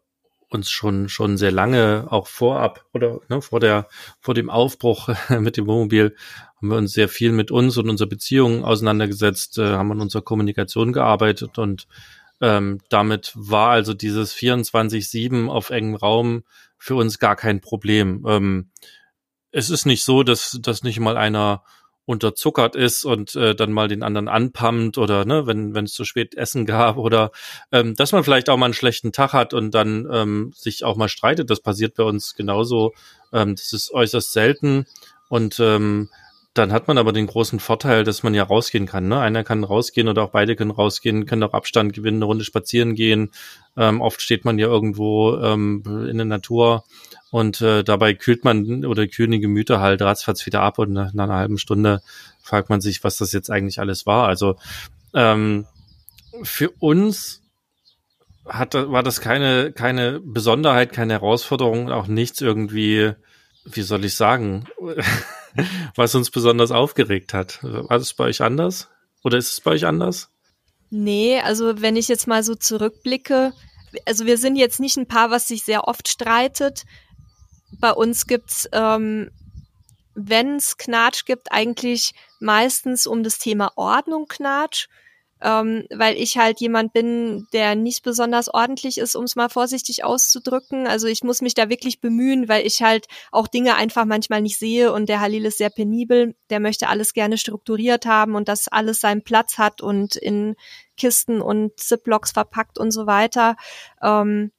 Speaker 2: uns schon schon sehr lange auch vorab oder ne, vor der vor dem Aufbruch mit dem Wohnmobil haben wir uns sehr viel mit uns und unserer Beziehung auseinandergesetzt, äh, haben an unserer Kommunikation gearbeitet und ähm, damit war also dieses 24/7 auf engem Raum für uns gar kein Problem. Ähm, es ist nicht so, dass dass nicht mal einer unterzuckert ist und äh, dann mal den anderen anpammt oder ne, wenn wenn es zu spät Essen gab oder ähm, dass man vielleicht auch mal einen schlechten Tag hat und dann ähm, sich auch mal streitet. Das passiert bei uns genauso. Ähm, das ist äußerst selten und ähm, dann hat man aber den großen Vorteil, dass man ja rausgehen kann. Ne? Einer kann rausgehen oder auch beide können rausgehen, können auch Abstand gewinnen, eine Runde spazieren gehen. Ähm, oft steht man ja irgendwo ähm, in der Natur und äh, dabei kühlt man oder kühlen die Gemüter halt ratzfatz wieder ab und nach, nach einer halben Stunde fragt man sich, was das jetzt eigentlich alles war. Also ähm, für uns hat, war das keine, keine Besonderheit, keine Herausforderung, auch nichts irgendwie, wie soll ich sagen, was uns besonders aufgeregt hat. War es bei euch anders? Oder ist es bei euch anders?
Speaker 1: Nee, also wenn ich jetzt mal so zurückblicke, also wir sind jetzt nicht ein Paar, was sich sehr oft streitet, bei uns gibt's, ähm, wenn es Knatsch gibt, eigentlich meistens um das Thema Ordnung Knatsch, ähm, weil ich halt jemand bin, der nicht besonders ordentlich ist, um es mal vorsichtig auszudrücken. Also ich muss mich da wirklich bemühen, weil ich halt auch Dinge einfach manchmal nicht sehe und der Halil ist sehr penibel, der möchte alles gerne strukturiert haben und dass alles seinen Platz hat und in Kisten und Ziplocs verpackt und so weiter. Ähm,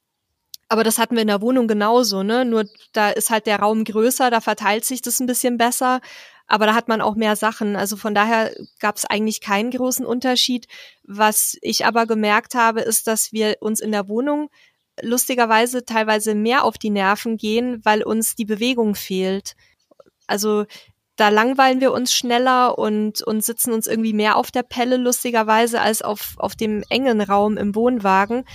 Speaker 1: aber das hatten wir in der Wohnung genauso, ne? Nur da ist halt der Raum größer, da verteilt sich das ein bisschen besser. Aber da hat man auch mehr Sachen. Also von daher gab es eigentlich keinen großen Unterschied. Was ich aber gemerkt habe, ist, dass wir uns in der Wohnung lustigerweise teilweise mehr auf die Nerven gehen, weil uns die Bewegung fehlt. Also da langweilen wir uns schneller und, und sitzen uns irgendwie mehr auf der Pelle lustigerweise als auf, auf dem engen Raum im Wohnwagen.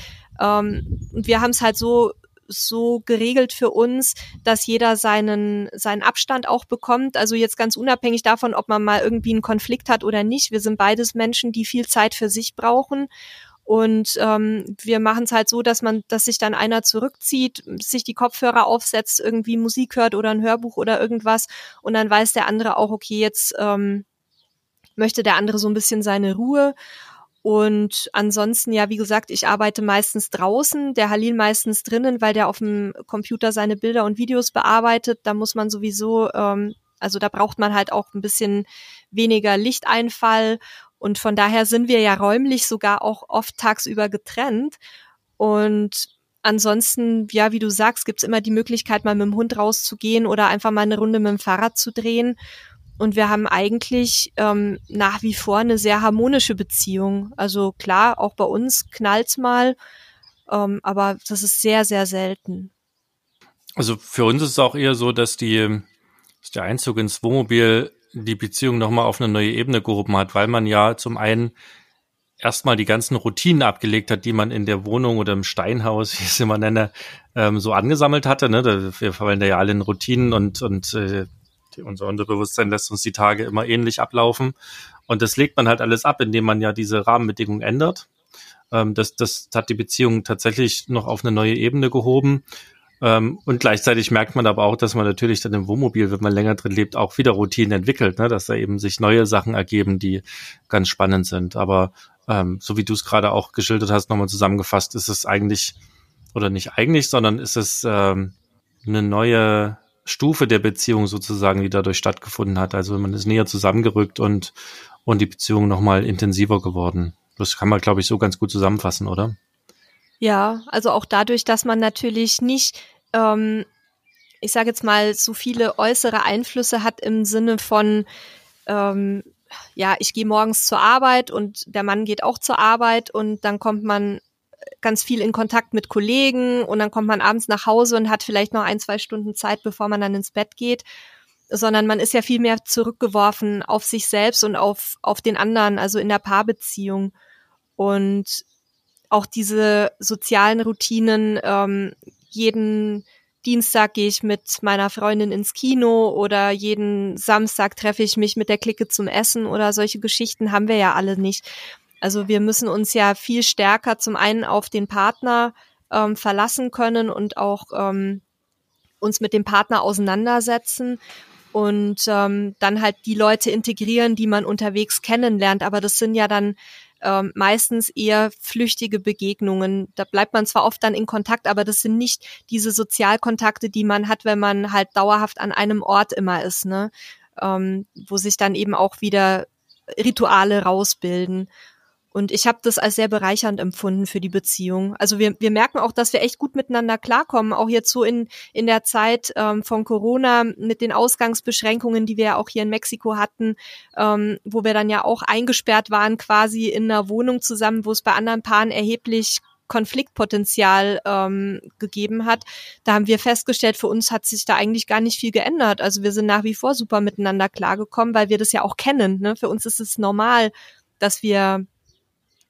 Speaker 1: Ähm, und wir haben es halt so so geregelt für uns, dass jeder seinen, seinen Abstand auch bekommt. Also jetzt ganz unabhängig davon, ob man mal irgendwie einen Konflikt hat oder nicht. Wir sind beides Menschen, die viel Zeit für sich brauchen. Und ähm, wir machen es halt so, dass man, dass sich dann einer zurückzieht, sich die Kopfhörer aufsetzt, irgendwie Musik hört oder ein Hörbuch oder irgendwas. Und dann weiß der andere auch, okay, jetzt ähm, möchte der andere so ein bisschen seine Ruhe. Und ansonsten, ja, wie gesagt, ich arbeite meistens draußen, der Halil meistens drinnen, weil der auf dem Computer seine Bilder und Videos bearbeitet. Da muss man sowieso, ähm, also da braucht man halt auch ein bisschen weniger Lichteinfall. Und von daher sind wir ja räumlich sogar auch oft tagsüber getrennt. Und ansonsten, ja, wie du sagst, gibt's immer die Möglichkeit, mal mit dem Hund rauszugehen oder einfach mal eine Runde mit dem Fahrrad zu drehen. Und wir haben eigentlich ähm, nach wie vor eine sehr harmonische Beziehung. Also klar, auch bei uns knallt's mal, ähm, aber das ist sehr, sehr selten.
Speaker 2: Also für uns ist es auch eher so, dass die dass der Einzug ins Wohnmobil die Beziehung nochmal auf eine neue Ebene gehoben hat, weil man ja zum einen erstmal die ganzen Routinen abgelegt hat, die man in der Wohnung oder im Steinhaus, wie ich es immer nenne, ähm, so angesammelt hatte. Ne? Wir verwenden ja alle in Routinen und, und äh, unser Unterbewusstsein lässt uns die Tage immer ähnlich ablaufen. Und das legt man halt alles ab, indem man ja diese Rahmenbedingungen ändert. Ähm, das, das hat die Beziehung tatsächlich noch auf eine neue Ebene gehoben. Ähm, und gleichzeitig merkt man aber auch, dass man natürlich dann im Wohnmobil, wenn man länger drin lebt, auch wieder Routinen entwickelt, ne? dass da eben sich neue Sachen ergeben, die ganz spannend sind. Aber ähm, so wie du es gerade auch geschildert hast, nochmal zusammengefasst, ist es eigentlich, oder nicht eigentlich, sondern ist es ähm, eine neue Stufe der Beziehung sozusagen, die dadurch stattgefunden hat. Also man ist näher zusammengerückt und, und die Beziehung nochmal intensiver geworden. Das kann man, glaube ich, so ganz gut zusammenfassen, oder?
Speaker 1: Ja, also auch dadurch, dass man natürlich nicht, ähm, ich sage jetzt mal, so viele äußere Einflüsse hat im Sinne von, ähm, ja, ich gehe morgens zur Arbeit und der Mann geht auch zur Arbeit und dann kommt man ganz viel in Kontakt mit Kollegen und dann kommt man abends nach Hause und hat vielleicht noch ein, zwei Stunden Zeit, bevor man dann ins Bett geht, sondern man ist ja viel mehr zurückgeworfen auf sich selbst und auf, auf den anderen, also in der Paarbeziehung. Und auch diese sozialen Routinen, ähm, jeden Dienstag gehe ich mit meiner Freundin ins Kino oder jeden Samstag treffe ich mich mit der Clique zum Essen oder solche Geschichten haben wir ja alle nicht. Also wir müssen uns ja viel stärker zum einen auf den Partner ähm, verlassen können und auch ähm, uns mit dem Partner auseinandersetzen und ähm, dann halt die Leute integrieren, die man unterwegs kennenlernt. Aber das sind ja dann ähm, meistens eher flüchtige Begegnungen. Da bleibt man zwar oft dann in Kontakt, aber das sind nicht diese Sozialkontakte, die man hat, wenn man halt dauerhaft an einem Ort immer ist, ne? Ähm, wo sich dann eben auch wieder Rituale rausbilden. Und ich habe das als sehr bereichernd empfunden für die Beziehung. Also wir, wir merken auch, dass wir echt gut miteinander klarkommen, auch jetzt so in, in der Zeit ähm, von Corona mit den Ausgangsbeschränkungen, die wir ja auch hier in Mexiko hatten, ähm, wo wir dann ja auch eingesperrt waren quasi in einer Wohnung zusammen, wo es bei anderen Paaren erheblich Konfliktpotenzial ähm, gegeben hat. Da haben wir festgestellt, für uns hat sich da eigentlich gar nicht viel geändert. Also wir sind nach wie vor super miteinander klargekommen, weil wir das ja auch kennen. Ne? Für uns ist es normal, dass wir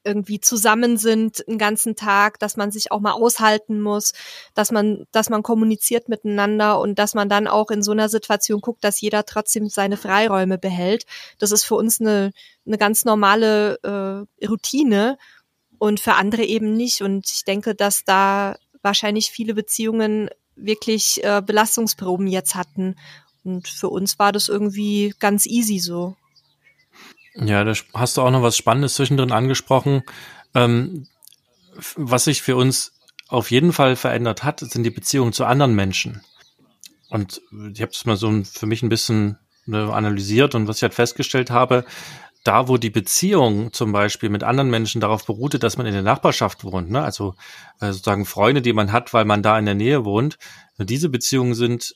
Speaker 1: irgendwie zusammen sind einen ganzen Tag, dass man sich auch mal aushalten muss, dass man, dass man kommuniziert miteinander und dass man dann auch in so einer Situation guckt, dass jeder trotzdem seine Freiräume behält. Das ist für uns eine, eine ganz normale äh, Routine und für andere eben nicht. Und ich denke, dass da wahrscheinlich viele Beziehungen wirklich äh, Belastungsproben jetzt hatten. Und für uns war das irgendwie ganz easy so.
Speaker 2: Ja, da hast du auch noch was Spannendes zwischendrin angesprochen. Ähm, was sich für uns auf jeden Fall verändert hat, sind die Beziehungen zu anderen Menschen. Und ich habe es mal so für mich ein bisschen ne, analysiert und was ich halt festgestellt habe, da wo die Beziehung zum Beispiel mit anderen Menschen darauf beruhte, dass man in der Nachbarschaft wohnt, ne? also äh, sozusagen Freunde, die man hat, weil man da in der Nähe wohnt, diese Beziehungen sind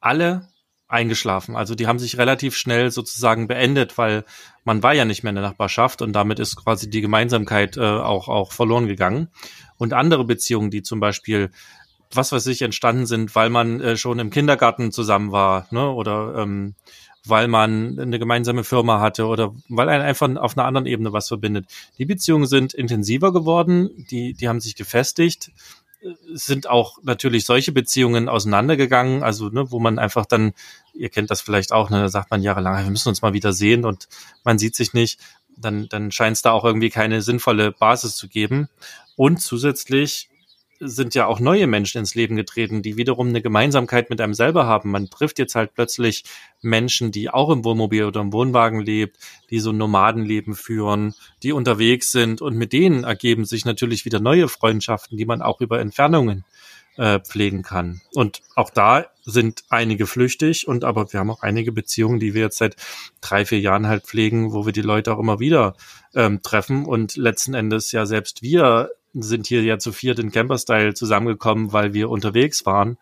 Speaker 2: alle eingeschlafen. Also die haben sich relativ schnell sozusagen beendet, weil man war ja nicht mehr in der Nachbarschaft und damit ist quasi die Gemeinsamkeit äh, auch, auch verloren gegangen. Und andere Beziehungen, die zum Beispiel was weiß ich, entstanden sind, weil man äh, schon im Kindergarten zusammen war, ne? Oder ähm, weil man eine gemeinsame Firma hatte oder weil einen einfach auf einer anderen Ebene was verbindet. Die Beziehungen sind intensiver geworden, die, die haben sich gefestigt sind auch natürlich solche Beziehungen auseinandergegangen, also ne, wo man einfach dann, ihr kennt das vielleicht auch, ne, da sagt man jahrelang, wir müssen uns mal wieder sehen und man sieht sich nicht, dann, dann scheint es da auch irgendwie keine sinnvolle Basis zu geben. Und zusätzlich sind ja auch neue Menschen ins Leben getreten, die wiederum eine Gemeinsamkeit mit einem selber haben. Man trifft jetzt halt plötzlich Menschen, die auch im Wohnmobil oder im Wohnwagen lebt, die so ein Nomadenleben führen, die unterwegs sind und mit denen ergeben sich natürlich wieder neue Freundschaften, die man auch über Entfernungen äh, pflegen kann. Und auch da sind einige flüchtig und aber wir haben auch einige Beziehungen, die wir jetzt seit drei, vier Jahren halt pflegen, wo wir die Leute auch immer wieder ähm, treffen und letzten Endes ja selbst wir sind hier ja zu viert in Camper-Style zusammengekommen, weil wir unterwegs waren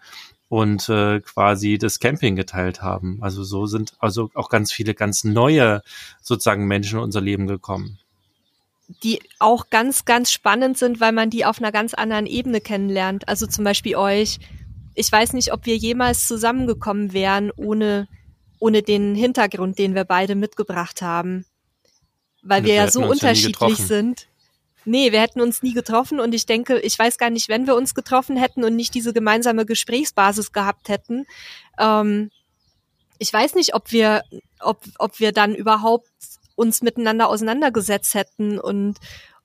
Speaker 2: und äh, quasi das Camping geteilt haben. Also so sind also auch ganz viele ganz neue sozusagen Menschen in unser Leben gekommen.
Speaker 1: Die auch ganz, ganz spannend sind, weil man die auf einer ganz anderen Ebene kennenlernt. Also zum Beispiel euch. Ich weiß nicht, ob wir jemals zusammengekommen wären ohne, ohne den Hintergrund, den wir beide mitgebracht haben. Weil wir, wir ja so unterschiedlich sind. Nee, wir hätten uns nie getroffen und ich denke, ich weiß gar nicht, wenn wir uns getroffen hätten und nicht diese gemeinsame Gesprächsbasis gehabt hätten. Ähm, ich weiß nicht, ob wir, ob, ob wir dann überhaupt uns miteinander auseinandergesetzt hätten und,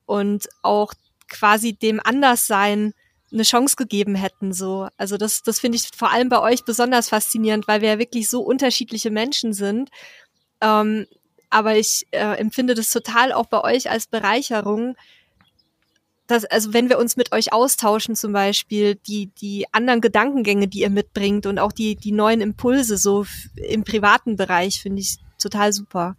Speaker 1: und auch quasi dem Anderssein eine Chance gegeben hätten, so. Also das, das finde ich vor allem bei euch besonders faszinierend, weil wir ja wirklich so unterschiedliche Menschen sind. Ähm, aber ich äh, empfinde das total auch bei euch als Bereicherung, dass, also wenn wir uns mit euch austauschen zum Beispiel, die, die anderen Gedankengänge, die ihr mitbringt und auch die, die neuen Impulse so im privaten Bereich, finde ich total super.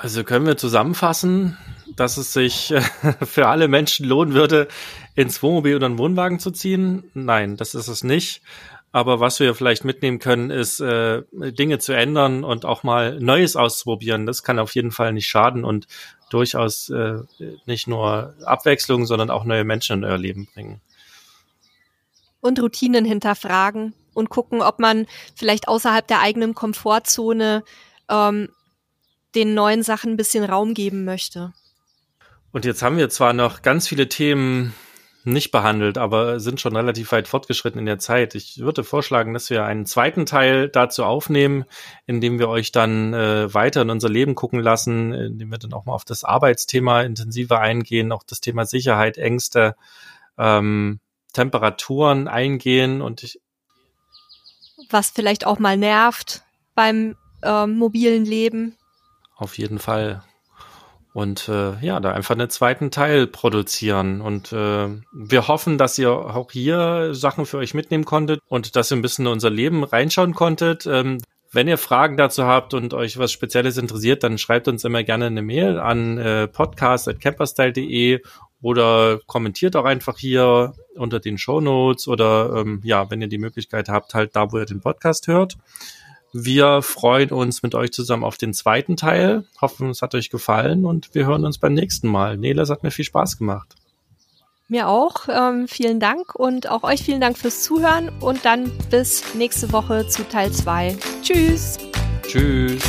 Speaker 2: Also können wir zusammenfassen, dass es sich für alle Menschen lohnen würde, ins Wohnmobil oder einen Wohnwagen zu ziehen? Nein, das ist es nicht. Aber was wir vielleicht mitnehmen können, ist äh, Dinge zu ändern und auch mal Neues auszuprobieren. Das kann auf jeden Fall nicht schaden und durchaus äh, nicht nur Abwechslung, sondern auch neue Menschen in euer Leben bringen.
Speaker 1: Und Routinen hinterfragen und gucken, ob man vielleicht außerhalb der eigenen Komfortzone ähm, den neuen Sachen ein bisschen Raum geben möchte.
Speaker 2: Und jetzt haben wir zwar noch ganz viele Themen nicht behandelt, aber sind schon relativ weit fortgeschritten in der Zeit. Ich würde vorschlagen, dass wir einen zweiten Teil dazu aufnehmen, in dem wir euch dann äh, weiter in unser Leben gucken lassen, in dem wir dann auch mal auf das Arbeitsthema intensiver eingehen, auch das Thema Sicherheit, Ängste, ähm, Temperaturen eingehen und ich
Speaker 1: was vielleicht auch mal nervt beim ähm, mobilen Leben.
Speaker 2: Auf jeden Fall und äh, ja, da einfach einen zweiten Teil produzieren. Und äh, wir hoffen, dass ihr auch hier Sachen für euch mitnehmen konntet und dass ihr ein bisschen in unser Leben reinschauen konntet. Ähm, wenn ihr Fragen dazu habt und euch was Spezielles interessiert, dann schreibt uns immer gerne eine Mail an äh, podcast.camperstyle.de oder kommentiert auch einfach hier unter den Show Notes oder ähm, ja, wenn ihr die Möglichkeit habt, halt da, wo ihr den Podcast hört. Wir freuen uns mit euch zusammen auf den zweiten Teil. Hoffen, es hat euch gefallen und wir hören uns beim nächsten Mal. Nele, es hat mir viel Spaß gemacht.
Speaker 1: Mir auch. Ähm, vielen Dank und auch euch vielen Dank fürs Zuhören und dann bis nächste Woche zu Teil 2. Tschüss.
Speaker 2: Tschüss.